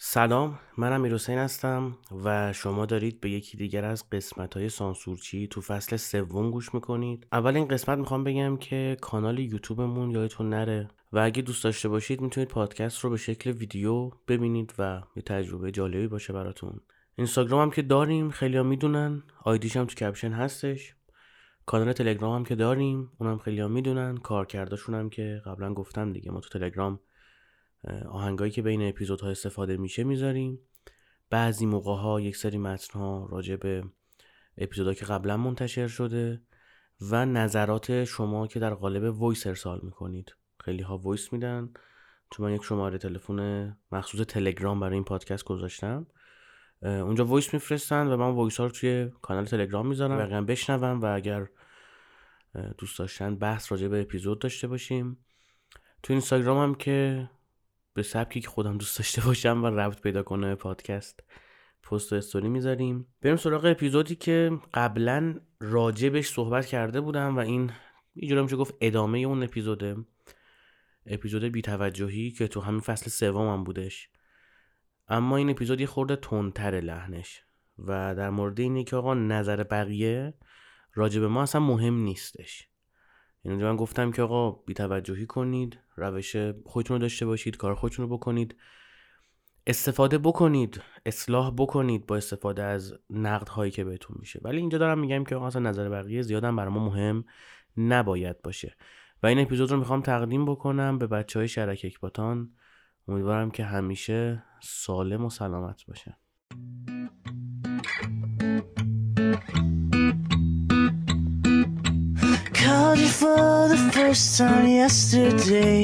سلام من امیر حسین هستم و شما دارید به یکی دیگر از قسمت های سانسورچی تو فصل سوم گوش می‌کنید. اول این قسمت می‌خوام بگم که کانال یوتیوبمون یادتون نره و اگه دوست داشته باشید می‌تونید پادکست رو به شکل ویدیو ببینید و یه تجربه جالبی باشه براتون. اینستاگرام هم که داریم خیلی می‌دونن. آیدیش هم تو کپشن هستش. کانال تلگرام هم که داریم اونم خیلی می‌دونن. کارکرداشون هم که قبلا گفتم دیگه ما تو تلگرام آهنگایی که بین اپیزودها استفاده میشه می‌ذاریم. بعضی موقع ها یک سری متن ها راجع به اپیزودها که قبلا منتشر شده و نظرات شما که در قالب voice ارسال می‌کنید. خیلی ها voice میدن. چون من یک شماره تلفن مخصوص تلگرام برای این پادکست گذاشتم. اونجا voice میفرستن و من voice ها رو توی کانال تلگرام می‌ذارم. بقیه بشنون و اگر دوست داشتن بحث راجع به اپیزود داشته باشیم. تو اینستاگرام هم که به سبکی که خودم دوست داشته باشم و ربط پیدا کنه پادکست. پست و استوری می‌ذاریم. بریم سراغ اپیزودی که قبلا راجبش صحبت کرده بودم و این یه میشه گفت ادامه اون اپیزوده. اپیزود بیتوجهی که تو همین فصل سوم هم بودش. اما این اپیزود یه خورده تندتر لحنش و در مورد اینه که آقا نظر بقیه راجب ما اصلا مهم نیستش. یعنی من گفتم که آقا بیتوجهی کنید روش خودتون رو داشته باشید کار خودتون رو بکنید استفاده بکنید اصلاح بکنید با استفاده از نقد هایی که بهتون میشه. ولی اینجا دارم میگم که اصلا نظر بقیه زیادم برای ما مهم نباید باشه. و این اپیزود رو می‌خوام تقدیم بکنم به بچه های شرک اکباتان. امیدوارم که همیشه سالم و سلامت باشه for the first time yesterday.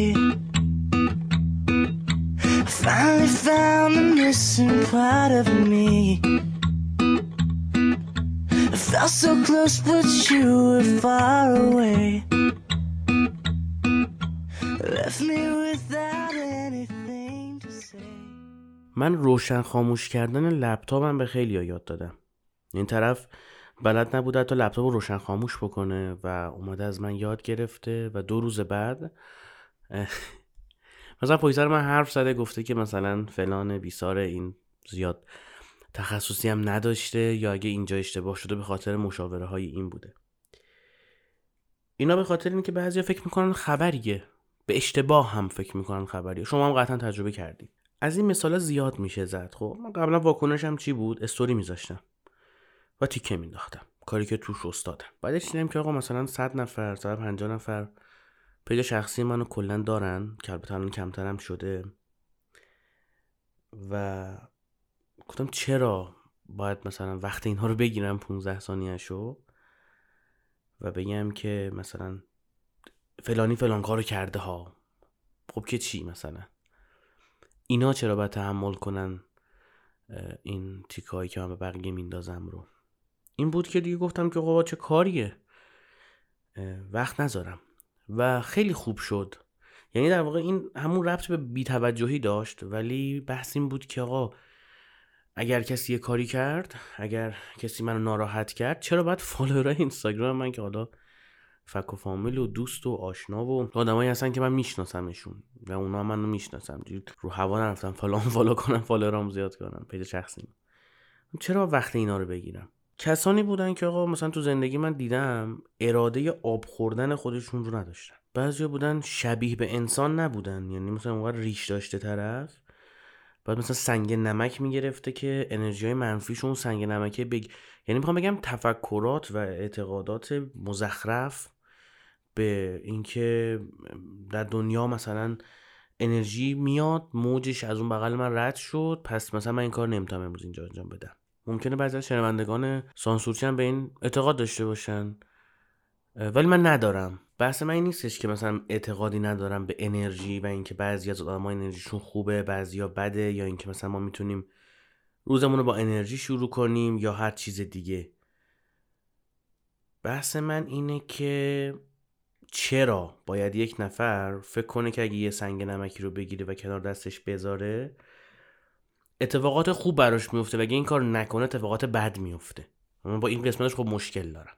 I finally found the missing part of me. I felt so close, but you were far away. Left me without anything to say. من روشن خاموش کردن لپتاپم به خیلی یاد دادم. این طرف بلد نبوده حتی لپتاپ رو روشن خاموش بکنه و اومده از من یاد گرفته و دو روز بعد مثلا پای من حرف زده گفته که مثلا فلان بیسار این زیاد تخصصی هم نداشته یا اگه اینجا اشتباه شده به خاطر مشاوره های این بوده. اینا به خاطر اینکه بعضیا فکر می‌کنن خبریه. به اشتباه هم فکر می‌کنن خبریه. شما هم قطعا تجربه کردید. از این مثالا زیاد میشه زد. خب من قبلا واکنشم چی بود؟ استوری میذاشتم. تیکه مینداختم. کاری که توش استادم. بعدش دیدم که آقا مثلا 100 نفر 150 نفر پیج شخصی منو کلا دارن که البته الان کمترم شده. و گفتم چرا باید مثلا وقت اینها رو بگیرم 15 ثانیه شو و بگم که مثلا فلانی فلان کارو کرده ها. خب که چی مثلا؟ اینا چرا باید تحمل کنن این تیکایی که من به بقیه میندازم رو؟ این بود که دیگه گفتم که آقا چه کاریه؟ وقت نذارم. و خیلی خوب شد. یعنی در واقع این همون ربط به بیتوجهی داشت ولی بحث این بود که آقا اگر کسی یه کاری کرد اگر کسی منو ناراحت کرد چرا باید فالوورای اینستاگرام من که حالا فک و فامیل و دوست و آشنا و آدمایی هستن که من میشناسمشون و اونا منو می‌شناسم رو هوا نرفتم follow follow کنم follower ام زیاد کنم. page شخصی. چرا وقت اینا رو بگیرم؟ کسانی بودن که آقا مثلا تو زندگی من دیدم اراده آب خوردن خودشون رو نداشتن. بعضیا بودن شبیه به انسان نبودن. یعنی مثلا اونقدر ریش داشته طرف. بعد مثلا سنگ نمک می‌گرفته که انرژی های منفیشون سنگ نمکه بگ... یعنی می‌خوام بگم تفکرات و اعتقادات مزخرف به اینکه در دنیا مثلا انرژی میاد موجش از اون بغل من رد شد. پس مثلا من این کار نمی‌تونم امروز اینجا انجام بدم. ممکنه بعضی از شنوندگان سانسورچی هم به این اعتقاد داشته باشن. ولی من ندارم. بحث من این نیستش که مثلا اعتقادی ندارم به انرژی و اینکه بعضی از آدم‌ها انرژیشون خوبه بعضیا بده یا اینکه مثلا ما می‌تونیم روزمون رو با انرژی شروع کنیم یا هر چیز دیگه. بحث من اینه که چرا باید یک نفر فکر کنه که اگه یه سنگ نمکی رو بگیره و کنار دستش بذاره اتفاقات خوب براش میفته و اگه این کار نکنه اتفاقات بد میفته. من با این قسمتش خب مشکل دارم.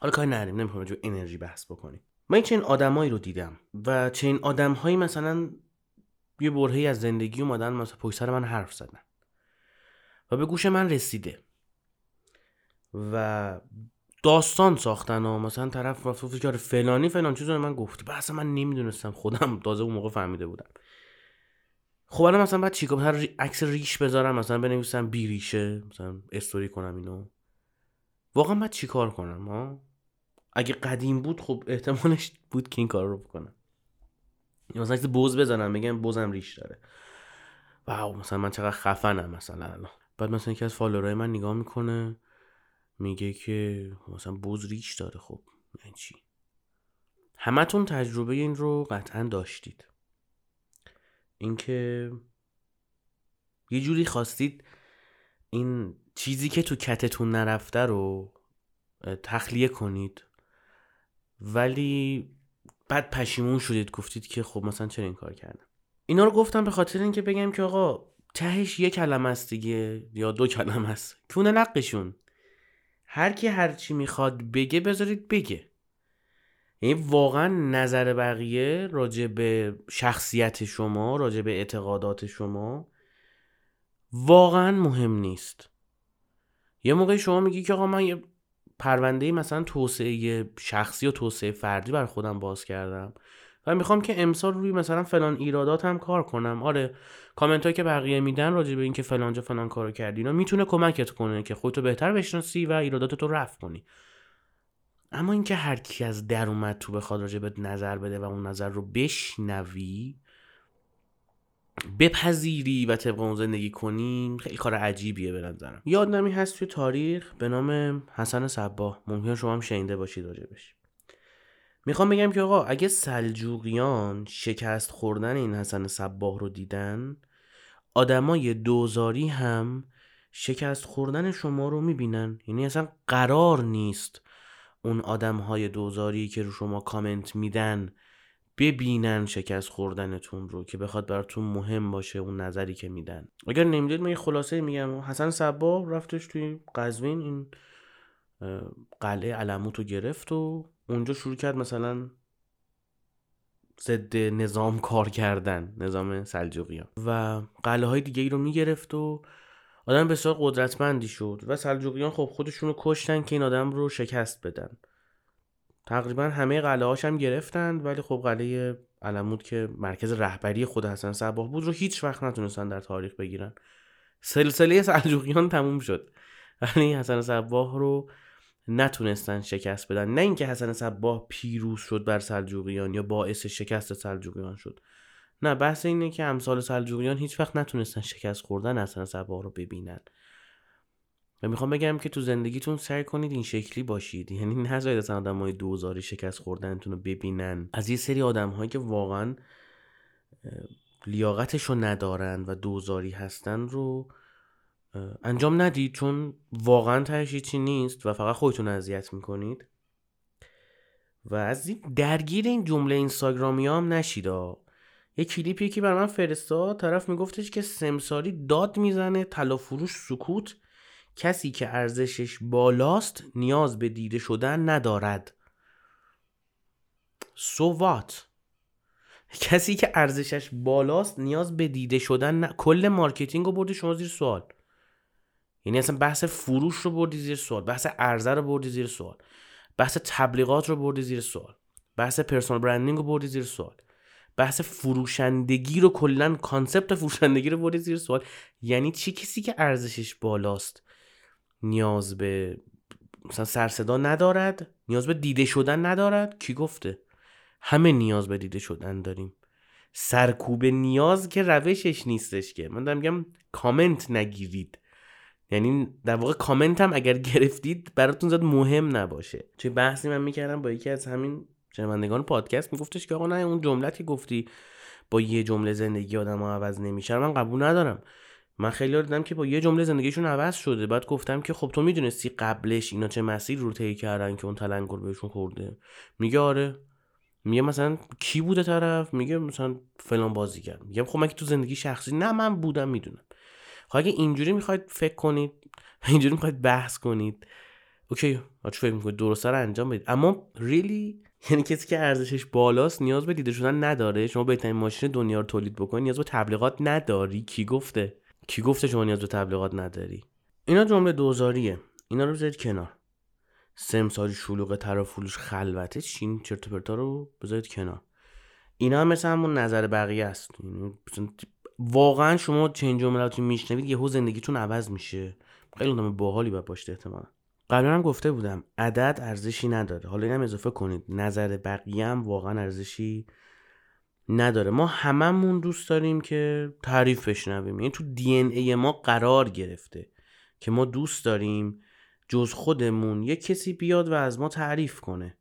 حالا کاری نریم نمی‌خوام جو انرژی بحث بکنیم. من چنین آدمایی رو دیدم و چنین آدمهایی مثلا یه برهی از زندگی اومدن مثلا پشت سر من حرف زدن. و به گوش من رسیده. و داستان ساختن و مثلا طرف رفت گفت که فلانی فلان چیزو من بعد اصلا من نمی‌دونستم خودم تازه اون موقع فهمیده بودم. خب الان مثلا بعد چیکار مثلا عکس ریش بذارم مثلا بنویسم بی ریشه مثلا استوری کنم اینو. واقعا بعد چیکار کنم ها اگه قدیم بود خب احتمالش بود که این کار رو بکنم. یا مثلا بوز بزنم بگم بوزم ریش داره. واو مثلا من چقدر خفنم مثلا الان. بعد مثلا یکی از فالوورای من نگاه می‌کنه میگه که مثلا بوز ریش داره خب یعنی چی؟ همتون تجربه این رو قطعا داشتید. اینکه یه جوری خواستید این چیزی که تو کتتون نرفته رو تخلیه کنید. ولی بعد پشیمون شدید گفتید که خب مثلا چرا این کار کردم؟ اینا رو گفتم به خاطر اینکه بگم که آقا تهش یه کلمه است دیگه یا دو کلمه است. کونه لقشون هر کی هر چی می‌خواد بگه بذارید بگه. یعنی واقعا نظر بقیه راجع به شخصیت شما راجع به اعتقادات شما واقعا مهم نیست. یه موقع شما میگی که آقا من یه پرونده مثلا توسعه شخصی و توسعه فردی بر خودم باز کردم و می‌خوام که امسال روی مثلا فلان ایرادات هم کار کنم. آره کامنت که بقیه میدن راجع به اینکه فلانجا فلان کارو کردی اینا می‌تونه کمکت کنه که خودتو بهتر بشناسی و ایراداتتو رفع کنی. اما اینکه هر کی از در اومد تو بخواد راجع به نظر بده و اون نظر رو بشنوی بپذیری و طبق اون زندگی کنی خیلی کار عجیبیه به نظرم. یاد نمی هست توی تاریخ به نام حسن صباه. ممکن شما هم شنیده باشید راجبش. می‌خوام بگم که آقا اگه سلجوقیان شکست خوردن این حسن صباه رو دیدن آدمای دوزاری هم شکست خوردن شما رو می‌بینن. یعنی اصلا قرار نیست اون آدم های دوزاری که رو شما کامنت میدن ببینن شکست خوردنتون رو که بخواد براتون مهم باشه اون نظری که میدن. اگر نمی‌دید من یه خلاصه میگم. حسن صبا رفتش توی قزوین این قلعه علموت رو گرفت و اونجا شروع کرد مثلا ضد نظام کار کردن نظام سلجوقیان. و قلعه های دیگه ای رو می‌گرفت و آدم بسیار قدرتمندی شد و سلجوقیان خب خودشون رو کشتن که این آدم رو شکست بدن. تقریبا همه قلعه هم گرفتند ولی خب قلعه علمود که مرکز رهبری خود حسن صباه بود رو هیچ وقت نتونستن در تاریخ بگیرن. سلسله سلجوقیان تموم شد. ولی حسن صباه رو نتونستن شکست بدن. نه اینکه حسن صباه پیروز شد بر سلجوقیان یا باعث شکست سلجوقیان شد. نه بحث اینه که امثال سلجوقیان هیچ وقت نتونستن شکست خوردن حسن صباه رو ببینن. و می‌خوام بگم که تو زندگیتون سعی کنید این شکلی باشید. یعنی نذارید اصلا آدم های دوزاری شکست خوردنتون رو ببینن. از یه سری آدم هایی که واقعا لیاقتش رو ندارن و دوزاری هستن رو انجام ندید. چون واقعا تهش چی نیست و فقط خودتون اذیت می‌کنید. و از این درگیر این جمله اینستاگرامی هم نشید. یه کلیپی که بر من فرستاد طرف میگفتش که سمساری داد می‌زنه طلا فروش سکوت. کسی که ارزشش بالاست نیاز به دیده شدن ندارد. so so کسی که ارزشش بالاست نیاز به دیده شدن ن... کل marketing رو بردی شما زیر سوال. یعنی اصلا بحث فروش رو بردی زیر سوال بحث عرضه رو بردی زیر سوال بحث تبلیغات رو بردی زیر سوال بحث personal branding رو بردی زیر سوال. بحث فروشندگی رو کلا concept فروشندگی رو بردی زیر سوال. یعنی چی؟ کسی که ارزشش بالاست نیاز به مثلا سرصدا ندارد نیاز به دیده شدن ندارد. کی گفته؟ همه نیاز به دیده شدن داریم. سرکوب نیاز که روشش نیستش که. من دارم میگم کامنت نگیرید. یعنی در واقع کامنت هم اگر گرفتید براتون زاد مهم نباشه. چه بحثی من می‌کردم با یکی از همین شنوندگان پادکست میگفتش که آقا نه اون جملت که گفتی با یه جمله زندگی آدم ها عوض نمیشه من قبول ندارم. من خیلی دیدم که با یه جمله زندگیشون عوض شده. بعد گفتم که خب تو می‌دونستی قبلش اینا چه مسیر رو طی کردن که اون تلنگر بهشون خورده. میگه آره. میگه مثلا کی بوده طرف؟ میگه مثلا فلان بازی کرد. میگم خب من تو زندگی شخصی نه من بودم می‌دونم. خب اگه اینجوری می‌خواید فکر کنید اینجوری می‌خواید بحث کنید اوکی آچه فکر می‌کنید درسته رو انجام بدید. اما ریلی یعنی کسی که ارزشش بالاست نیاز به دیده شدن نداره. شما بهترین ماشین دنیا رو تولید بکنی نیاز به تبلیغات نداری. کی گفته؟ کی گفته شما نیاز به تبلیغات نداری؟ اینا جمله دوزاریه. اینا رو بذارید کنار. سمساری شلوغ ترافولوش خلوته. چین چرت پرتا رو بذارید کنار. اینا هم مثل همون نظر بقیه است. یعنی واقعا شما چین جملاتی میشنوید یهو زندگیتون عوض میشه. خیلی آدم باحالی باید باشید قبلا هم گفته بودم عدد ارزشی نداره. حالا اینم اضافه کنید. نظر بقیه هم واقعا ارزشی نداره. ما هممون دوست داریم که تعریف بشنویم. یعنی تو دی ای ما قرار گرفته که ما دوست داریم جز خودمون یه کسی بیاد و از ما تعریف کنه.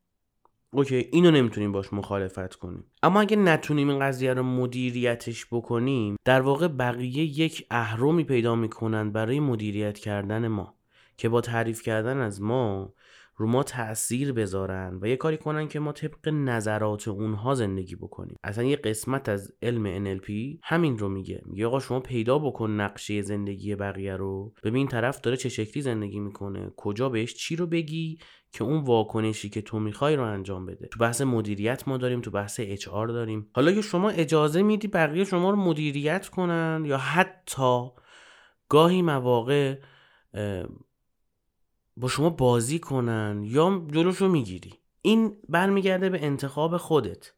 اوکی اینو نمی‌تونیم باش مخالفت کنیم. اما اگه نتونیم این قضیه رو مدیریتش بکنیم در واقع بقیه یک اهرمی پیدا می‌کنن برای مدیریت کردن ما. که با تعریف کردن از ما رو ما تاثیر بذارن و یه کاری کنن که ما طبق نظرات اونها زندگی بکنیم. اصلا یه قسمت از علم NLP همین رو میگه. میگه آقا شما پیدا بکن نقشه زندگی بقیه رو. ببین طرف داره چه شکلی زندگی می‌کنه. کجا بهش چی رو بگی که اون واکنشی که تو می‌خوای رو انجام بده. تو بحث مدیریت ما داریم تو بحث اچ داریم. حالا که شما اجازه میدی بقیه شما رو مدیریت کنن یا حتی گاهی مواقع با شما بازی کنن یا جلوشو می‌گیری. این برمیگرده به انتخاب خودت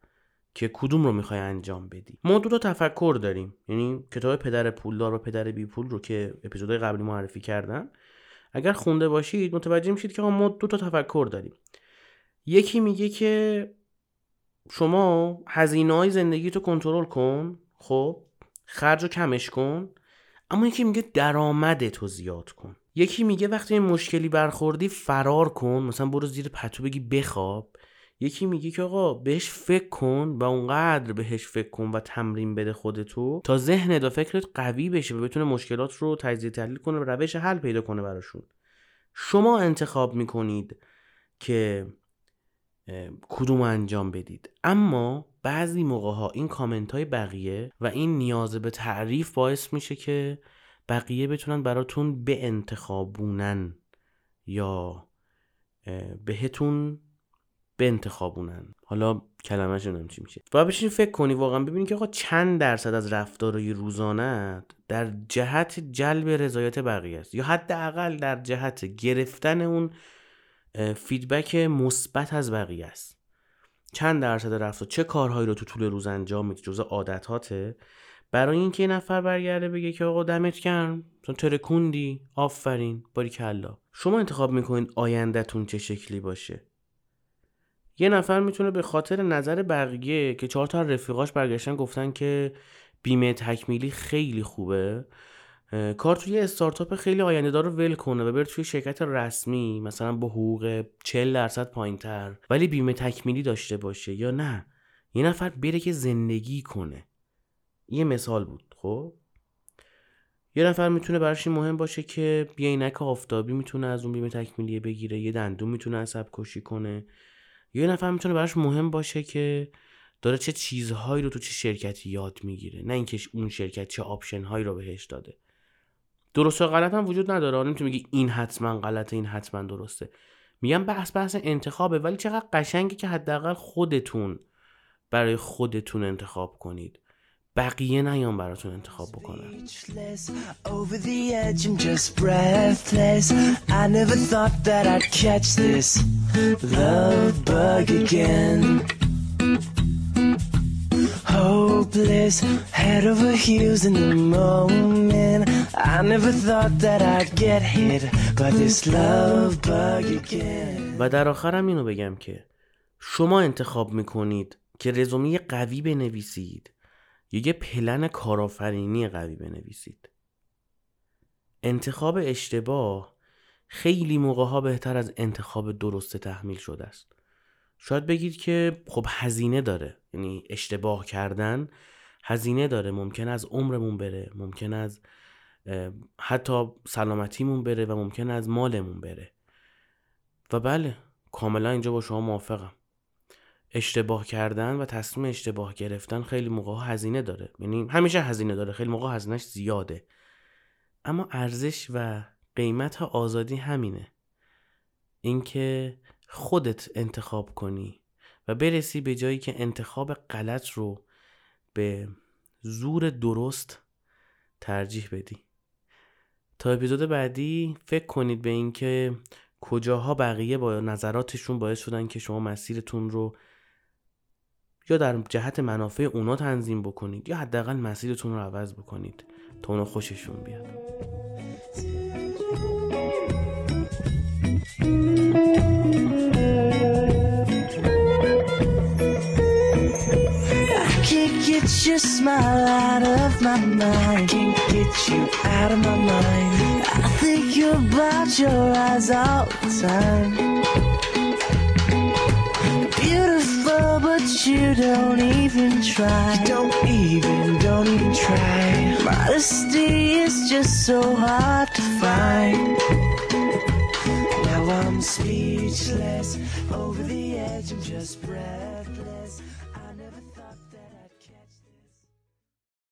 که کدوم رو می‌خوای انجام بدی. ما دو تا تفکر داریم. یعنی کتاب پدر پولدار و پدر بی پول رو که اپیزودهای قبلی معرفی کردم اگر خونده باشید متوجه میشید که ما دو تا تفکر داریم. یکی میگه که شما هزینه های زندگی تو کنترل کن خب خرج رو کمش کن اما یکی میگه درآمد تو زیاد کن. یکی میگه وقتی این مشکلی برخوردی فرار کن مثلا برو زیر پتو بگی بخواب. یکی میگه که آقا بهش فکر کن و اونقدر بهش فکر کن و تمرین بده خودتو تا ذهنت و فکرت قوی بشه و بتونه مشکلات رو تجزیه تحلیل کنه و روش حل پیدا کنه براشون. شما انتخاب می‌کنید که کدوم انجام بدید. اما بعضی موقع ها این کامنت های بقیه و این نیاز به تعریف باعث میشه که بقیه بتونن براتون به انتخابونن یا بهتون به انتخابونن حالا کلمه نمی‌دونم چی میشه. باید بشین فکر کنی واقعا. ببینی که آقا چند درصد از رفتارهای روزانت در جهت جلب رضایت بقیه است. یا حداقل در جهت گرفتن اون فیدبک مثبت از بقیه است. چند درصد رفتار چه کارهایی رو تو طول روز انجام میدی جزء عادتاته؟ برای اینکه یه نفر برگرده بگه که آقا دمت گرم. تو ترکوندی؟ آفرین. باری کلا. شما انتخاب می‌کنید آیندهتون چه شکلی باشه. یه نفر می‌تونه به خاطر نظر بقیه که چهار تا رفیقاش برگشتن گفتن که بیمه تکمیلی خیلی خوبه کار توی استارتاپ خیلی آینده دار رو ول کنه و بره توی شرکت رسمی مثلا با حقوق 40 درصد پایین تر ولی بیمه تکمیلی داشته باشه یا نه. یه نفر بره که زندگی کنه. یه مثال بود خب؟ یه نفر می‌تونه براش مهم باشه که یه عینک آفتابی می‌تونه از اون بیمه تکمیلیه بگیره یه دندون می‌تونه عصب کشی کنه. یه نفر می‌تونه براش مهم باشه که داره چه چیزهایی رو تو چه شرکتی یاد می‌گیره نه اینکه اون شرکت چه آپشن هایی رو بهش داده. درست و غلط هم وجود نداره. نمی‌تونه میگی این حتما غلطه این حتما درسته. میگم بحث بحث انتخابه ولی چقدر قشنگه که حداقل خودتون برای خودتون انتخاب کنید. بقیه نیان براتون انتخاب بکنن. و در آخرم اینو بگم که شما انتخاب می‌کنید که رزومه قوی بنویسید. یه پلن کارآفرینی قوی بنویسید. انتخاب اشتباه خیلی موقع ها بهتر از انتخاب درست تحمیل شده است. شاید بگید که خب هزینه داره یعنی اشتباه کردن هزینه داره ممکن از عمرمون بره ممکن از حتی سلامتیمون بره و ممکن از مالمون بره. و بله کاملا اینجا با شما موافقم. اشتباه کردن و تصمیم اشتباه گرفتن خیلی موقع هزینه داره. یعنی همیشه هزینه داره خیلی موقع هزینهش زیاده. اما ارزش و قیمت آزادی همینه. اینکه خودت انتخاب کنی و برسی به جایی که انتخاب غلط رو به زور درست ترجیح بدی. تا اپیزود بعدی فکر کنید به اینکه کجاها بقیه با نظراتشون باعث شدن که شما مسیرتون رو یا در جهت منافع اونا تنظیم بکنید یا حداقل مسیرتون رو عوض بکنید تا اونا خوششون بیاد. But you don't even try. You don't even, don't even try. Modesty is just so hard to find. Now I'm speechless, over the edge, I'm just breathless.